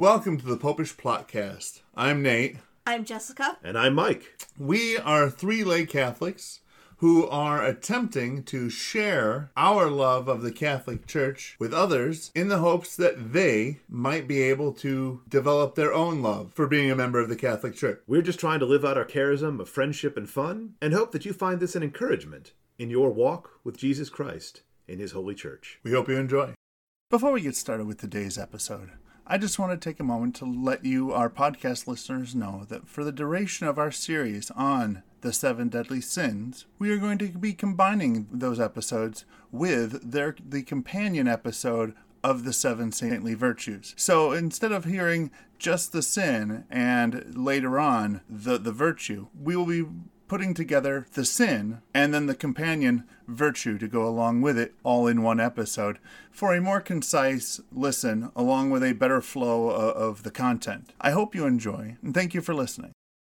Welcome to the Popish Plotcast. I'm Nate. I'm Jessica. And I'm Mike. We are three lay Catholics who are attempting to share our love of the Catholic Church with others in the hopes that they might be able to develop their own love for being a member of the Catholic Church. We're just trying to live out our charism of friendship and fun and hope that you find this an encouragement in your walk with Jesus Christ in His Holy Church. We hope you enjoy. Before we get started with today's episode, I just want to take a moment to let you, our podcast listeners, know that for the duration of our series on the seven deadly sins, we are going to be combining those episodes with their the companion episode of the seven saintly virtues. So instead of hearing just the sin and later on the the virtue, we will be putting together the sin and then the companion virtue to go along with it all in one episode for a more concise listen along with a better flow of the content. I hope you enjoy and thank you for listening.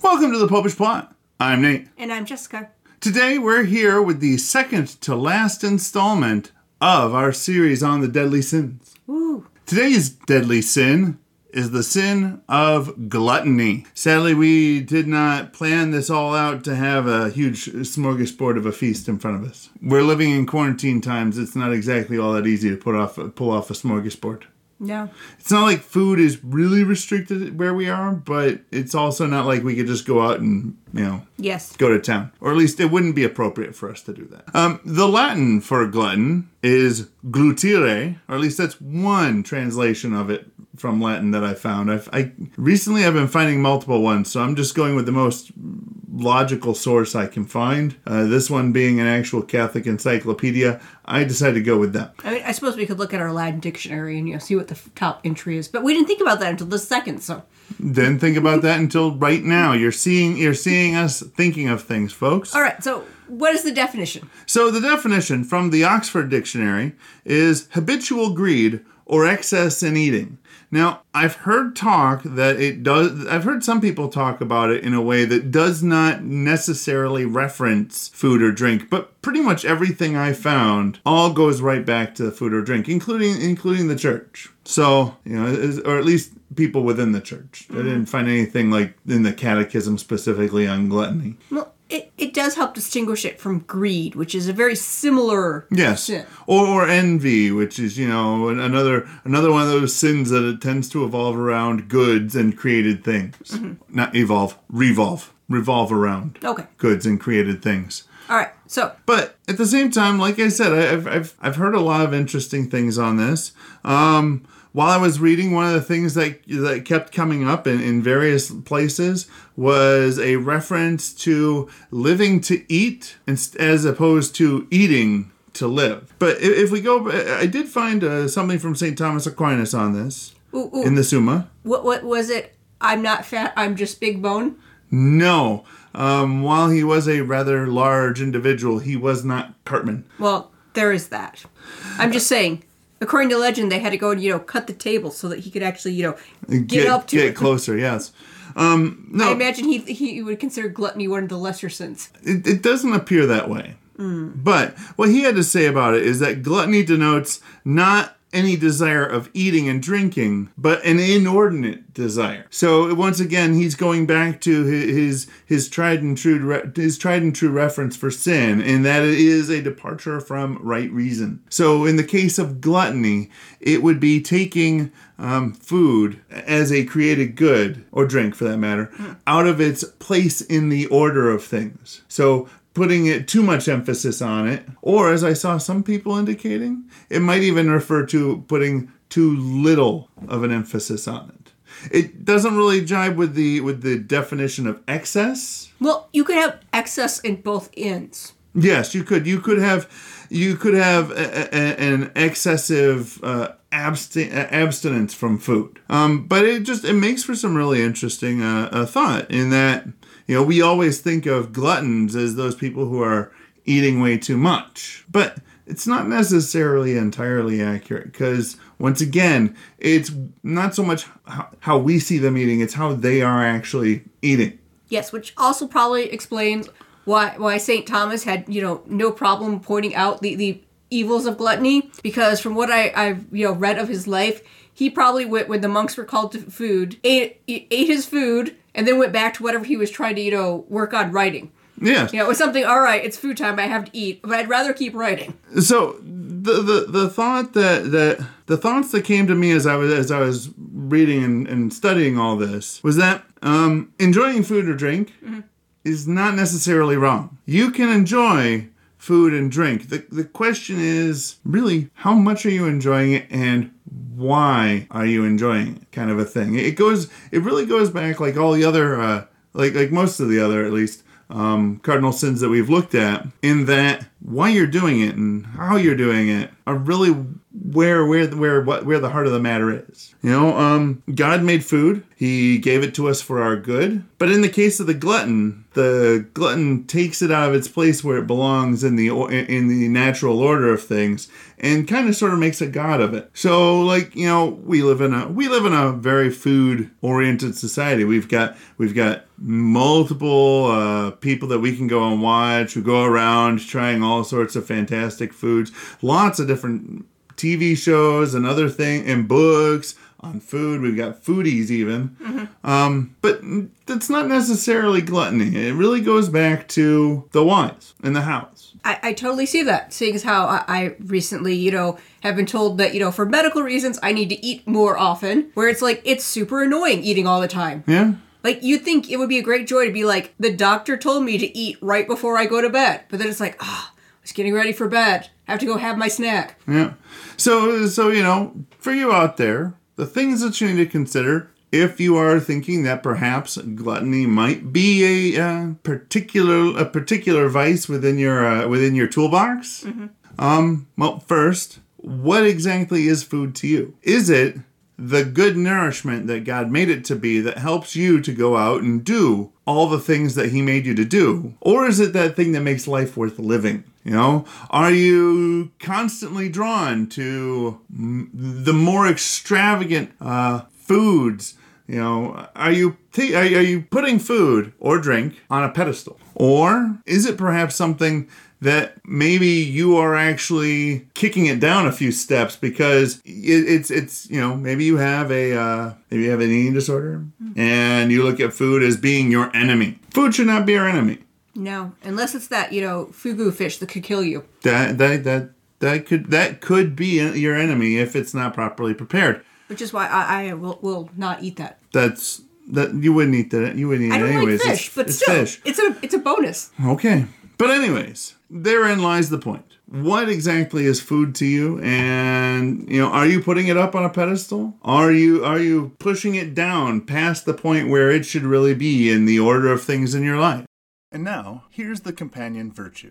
Welcome to the Popish Plot. I'm Nate. And I'm Jessica. Today we're here with the second to last installment of our series on the deadly sins. Ooh. Today's deadly sin is the sin of gluttony. Sadly, we did not plan this all out to have a huge smorgasbord of a feast in front of us. We're living in quarantine times. It's not exactly all that easy to put off pull off a smorgasbord. No. It's not like food is really restricted where we are, but it's also not like we could just go out and, you know, Yes. go to town. Or at least it wouldn't be appropriate for us to do that. Um, the Latin for glutton is glutire, or at least that's one translation of it from Latin that I found. I've, I recently I've been finding multiple ones, so I'm just going with the most logical source I can find. Uh, this one being an actual Catholic encyclopedia. I decided to go with that. I mean, I suppose we could look at our Latin dictionary and you know see what the top entry is, but we didn't think about that until the second. So Didn't think about that until right now. You're seeing you're seeing us thinking of things, folks. all right. So what is the definition? So the definition from the Oxford Dictionary is habitual greed or excess in eating. Now, I've heard talk that it does I've heard some people talk about it in a way that does not necessarily reference food or drink, but pretty much everything I found all goes right back to food or drink, including including the church. So, you know, or at least people within the church. I didn't find anything like in the catechism specifically on gluttony. Well, it, it does help distinguish it from greed, which is a very similar Yes, sin. or, or envy, which is you know another another one of those sins that it tends to evolve around goods and created things. Not evolve, revolve, revolve around Okay. goods and created things. All right. So But at the same time, like I said, I- I've I've, I've heard a lot of interesting things on this. Um, while I was reading, one of the things that that kept coming up in, in various places was a reference to living to eat as opposed to eating to live. But if we go, I did find uh, something from St. Thomas Aquinas on this ooh, ooh, in the Summa. what what was it? I'm not fat. I'm just big bone. No, um, while he was a rather large individual, he was not Cartman. Well, there is that. I'm just saying. According to legend, they had to go and you know cut the table so that he could actually you know get, up to get it. closer. Yes. Um, no, I imagine he he would consider gluttony one of the lesser sins. it, it doesn't appear that way. But what he had to say about it is that gluttony denotes not any desire of eating and drinking, but an inordinate desire. So once again, he's going back to his his, tried and true his tried and true reference for sin, in that it is a departure from right reason. So in the case of gluttony, it would be taking um, food as a created good or drink for that matter out of its place in the order of things. So putting it too much emphasis on it, or as I saw some people indicating, it might even refer to putting too little of an emphasis on it. It doesn't really jibe with the with the definition of excess. Well, you could have excess in both ends. Yes, you could. You could have, you could have a, a, an excessive uh, absti- uh, abstinence from food. Um, but it just it makes for some really interesting uh, uh, thought in that you know we always think of gluttons as those people who are eating way too much, but it's not necessarily entirely accurate because once again it's not so much how, how we see them eating it's how they are actually eating Yes, which also probably explains why why Saint Thomas had you know no problem pointing out the the evils of gluttony because from what I I've you know read of his life he probably went when the monks were called to food, ate, ate his food, and then went back to whatever he was trying to, you know, work on writing. Yeah. You know, it was something, all right, it's food time, I have to eat, but I'd rather keep writing. So the, the the thought that that the thoughts that came to me as I was as I was reading and, and studying all this was that um, enjoying food or drink is not necessarily wrong. You can enjoy food and drink. The the question is really how much are you enjoying it and why are you enjoying it kind of a thing. It goes it really goes back like all the other uh, like like most of the other at least um, cardinal sins that we've looked at in that why you're doing it and how you're doing it are really where where where what where the heart of the matter is. You know, um, God made food; He gave it to us for our good. But in the case of the glutton, the glutton takes it out of its place where it belongs in the in the natural order of things, and kind of sort of makes a god of it. So, like you know, we live in a we live in a very food oriented society. We've got we've got multiple uh, people that we can go and watch who go around trying all sorts of fantastic foods, lots of different TV shows and other thing and books on food. We've got foodies even, um, but that's not necessarily gluttony. It really goes back to the whys in the house. I, I totally see that, seeing as how I, I recently, you know, have been told that, you know, for medical reasons, I need to eat more often, where it's like, it's super annoying eating all the time. Yeah. Like, you'd think it would be a great joy to be like, the doctor told me to eat right before I go to bed. But then it's like, ah, I was getting ready for bed. I have to go have my snack. Yeah. So so you know, for you out there, the things that you need to consider if you are thinking that perhaps gluttony might be a uh, particular a particular vice within your uh, within your toolbox. Um. Well, first, what exactly is food to you? Is it the good nourishment that God made it to be that helps you to go out and do all the things that He made you to do? Or is it that thing that makes life worth living? You know, are you constantly drawn to the more extravagant uh, foods? You know, are you t- are are you putting food or drink on a pedestal, or is it perhaps something that maybe you are actually kicking it down a few steps because it, it's it's you know maybe you have a uh, maybe you have an eating disorder and you look at food as being your enemy. Food should not be our enemy. No, unless it's that, you know, fugu fish that could kill you. That that that that could that could be your enemy if it's not properly prepared. Which is why I, I will, will not eat that. That's that you wouldn't eat that. You wouldn't eat I it don't anyways. like fish, it's, but it's still, fish. it's a it's a bonus. Okay. But anyways, therein lies the point. What exactly is food to you and you know, are you putting it up on a pedestal? Are you are you pushing it down past the point where it should really be in the order of things in your life? And now, here's the companion virtue.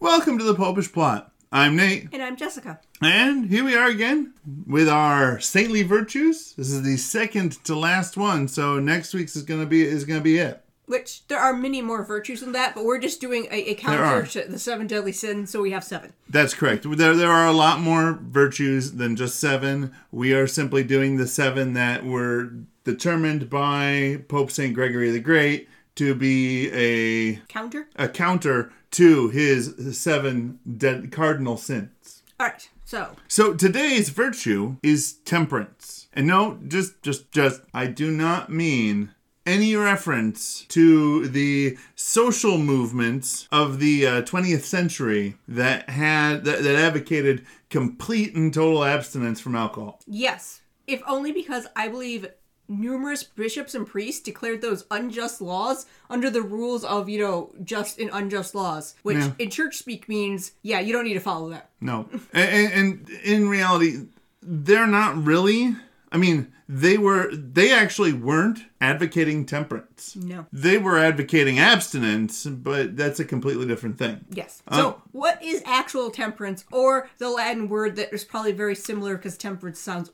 Welcome to the Popish Plot. I'm Nate, And I'm Jessica. and here we are again with our saintly virtues. This is the second to last one, so next week's is gonna be is gonna be it. Which there are many more virtues than that, but we're just doing a, a counter to the seven deadly sins, so we have seven. That's correct. There, there are a lot more virtues than just seven. We are simply doing the seven that were determined by Pope St. Gregory the Great to be a, Counter? a counter to his seven dead cardinal sins. Alright, so So today's virtue is temperance. And no, just just just I do not mean any reference to the social movements of the uh, 20th century that had that, that advocated complete and total abstinence from alcohol. yes. If only because I believe numerous bishops and priests declared those unjust laws under the rules of, you know, just and unjust laws. Which Yeah. in church speak means, yeah, you don't need to follow that. No. and, and, and in reality, they're not really. I mean, they were. They actually weren't advocating temperance. No. They were advocating abstinence, but that's a completely different thing. Yes. Uh, So, what is actual temperance, or the Latin word that is probably very similar because temperance sounds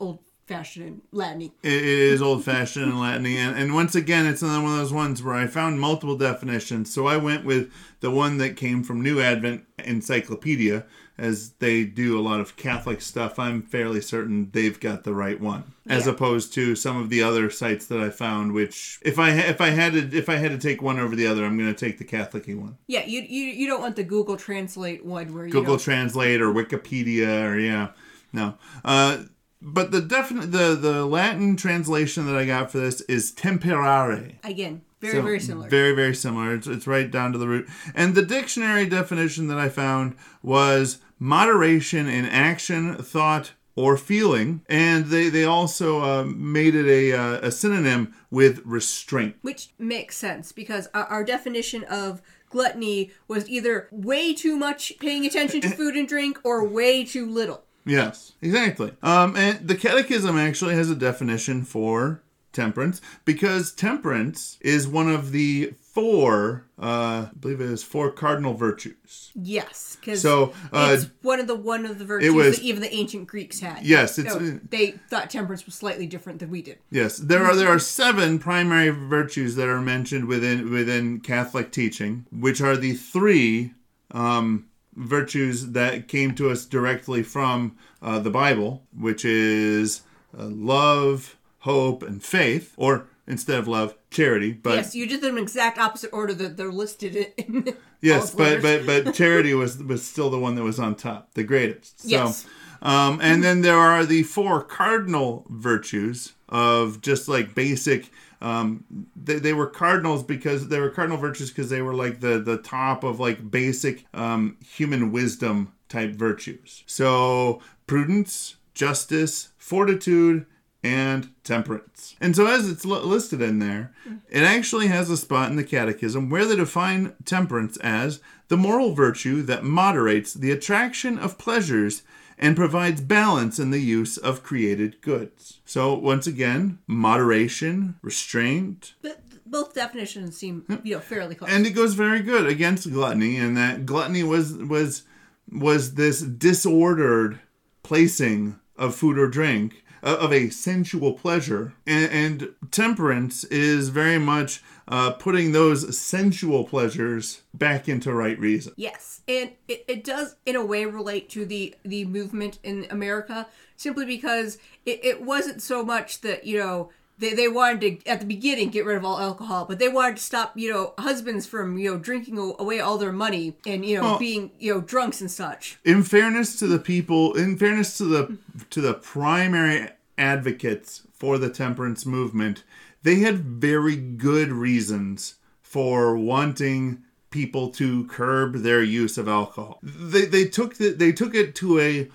old-fashioned and Latin-y? It is old fashioned and Latin, and, and once again, it's another one of those ones where I found multiple definitions. So I went with the one that came from New Advent Encyclopedia, as they do a lot of Catholic stuff. I'm fairly certain they've got the right one, as Yeah. opposed to some of the other sites that I found. Which, if I ha- if I had to if I had to take one over the other, I'm going to take the Catholic one. Yeah, you, you you don't want the Google Translate one where you Google Translate or Wikipedia or yeah, no. Uh, But the definite the the Latin translation that I got for this is temperare. Again, very So, very similar. Very, very similar. It's, it's right down to the root. And the dictionary definition that I found was moderation in action, thought, or feeling. And they, they also uh, made it a, uh, a synonym with restraint. Which makes sense because our, our definition of gluttony was either way too much paying attention to food and drink or way too little. Yes, exactly. Um, and the Catechism actually has a definition for temperance because temperance is one of the four, uh, I believe it is four cardinal virtues. Yes, because So, uh, it's one of the one of the virtues was- that even the ancient Greeks had. Yes, it's- So they thought temperance was slightly different than we did. Yes, there are there are seven primary virtues that are mentioned within within Catholic teaching, which are the three um, virtues that came to us directly from uh, the Bible, which is uh, love, hope, and faith, or instead of love, charity. But yes, you did them in exact opposite order that they're listed in. yes, but but but charity was was still the one that was on top, the greatest. So, Yes. um, and then there are the four cardinal virtues of just like basic. Um, they, they were cardinals because they were cardinal virtues because they were like the the top of like basic um, human wisdom type virtues. So prudence, justice, fortitude, and temperance. And so, as it's li- listed in there, it actually has a spot in the Catechism where they define temperance as the moral virtue that moderates the attraction of pleasures and provides balance in the use of created goods. So, once again, moderation, restraint, But both definitions seem, you know, fairly close. and it goes very good against gluttony and that gluttony was was was this disordered placing of food or drink of a sensual pleasure. And, and temperance is very much uh, putting those sensual pleasures back into right reason. Yes, and it, it does in a way relate to the the movement in America simply because it, it wasn't so much that you know they, they wanted to at the beginning get rid of all alcohol, but they wanted to stop you know husbands from you know drinking away all their money and you know Well- being you know drunks and such. in fairness to the people in fairness to the to the primary advocates for the temperance movement they had very good reasons for wanting people to curb their use of alcohol they they took the, they took it to a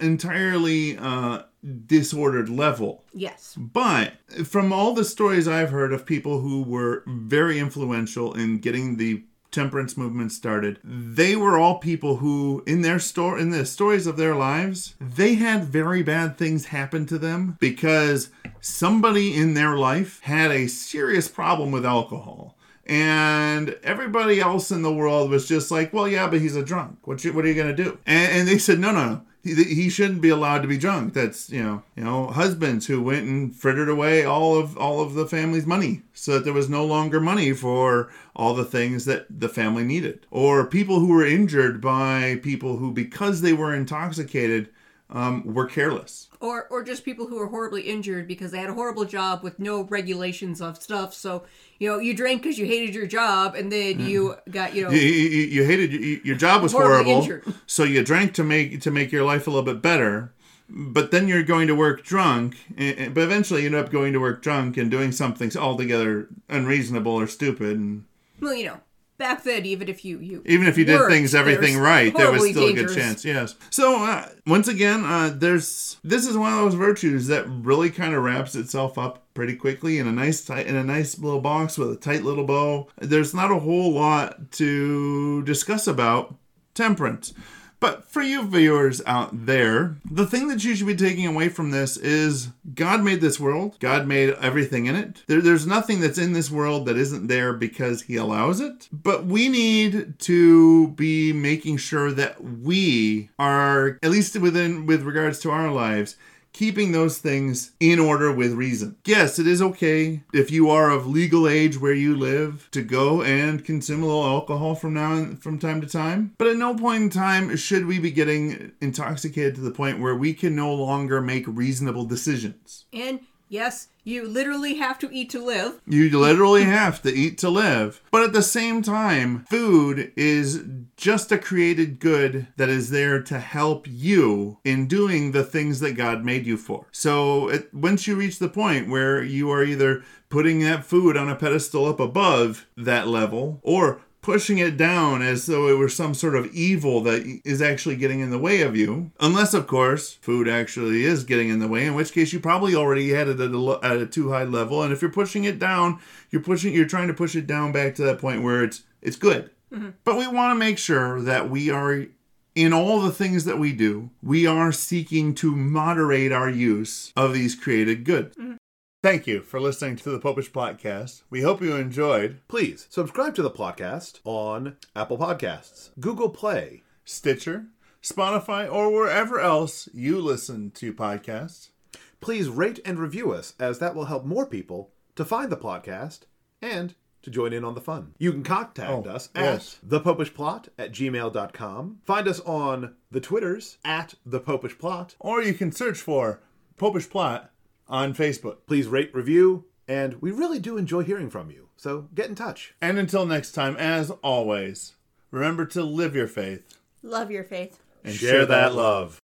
entirely uh disordered level Yes, but from all the stories I've heard of people who were very influential in getting the temperance movement started, they were all people who in their store in the stories of their lives, they had very bad things happen to them because somebody in their life had a serious problem with alcohol. And everybody else in the world was just like, well, yeah, but he's a drunk. What you, what are you going to do? And, and they said, no, no, no he, he shouldn't be allowed to be drunk. That's you know you know husbands who went and frittered away all of all of the family's money so that there was no longer money for all the things that the family needed, or people who were injured by people who because they were intoxicated um, were careless. or or just people who were horribly injured because they had a horrible job with no regulations of stuff. So you know you drank because you hated your job, and then you got you know You, you, you hated you, your job was horrible, injured. so you drank to make to make your life a little bit better. But then you're going to work drunk, but eventually you end up going to work drunk and doing something altogether unreasonable or stupid. And well you know back then even if you you even if you did things everything right, there was still a good chance. Yes. So uh, once again, uh, there's this is one of those virtues that really kind of wraps itself up pretty quickly in a nice tight in a nice little box with a tight little bow. There's not a whole lot to discuss about temperance. But for you viewers out there, the thing that you should be taking away from this is God made this world. God made everything in it. There, there's nothing that's in this world that isn't there because He allows it. But we need to be making sure that we are, at least within with regards to our lives, keeping those things in order with reason. Yes, it is okay if you are of legal age where you live to go and consume a little alcohol from now and from time to time. But at no point in time should we be getting intoxicated to the point where we can no longer make reasonable decisions. and Yes, you literally have to eat to live. You literally have to eat to live. But at the same time, food is just a created good that is there to help you in doing the things that God made you for. So it, once you reach the point where you are either putting that food on a pedestal up above that level or pushing it down as though it were some sort of evil that is actually getting in the way of you. Unless, of course, food actually is getting in the way, in which case you probably already had it at a, at a too high level. And if you're pushing it down, you're pushing, you're trying to push it down back to that point where it's it's good. Mm-hmm. But we want to make sure that we are. In all the things that we do, we are seeking to moderate our use of these created goods. Mm-hmm. Thank you for listening to the Popish Podcast. We hope you enjoyed Please subscribe to the podcast on Apple Podcasts, Google Play, Stitcher, Spotify, or wherever else you listen to podcasts. Please rate and review us, as that will help more people to find the podcast and to join in on the fun. You can contact Oh, us at yes. thepopishplot at gmail.com. Find us on the Twitters at thepopishplot. Or you can search for Popish Plot on Facebook. Please rate, review, and we really do enjoy hearing from you. So get in touch. And until next time, as always, remember to live your faith Love your faith. and Share that love.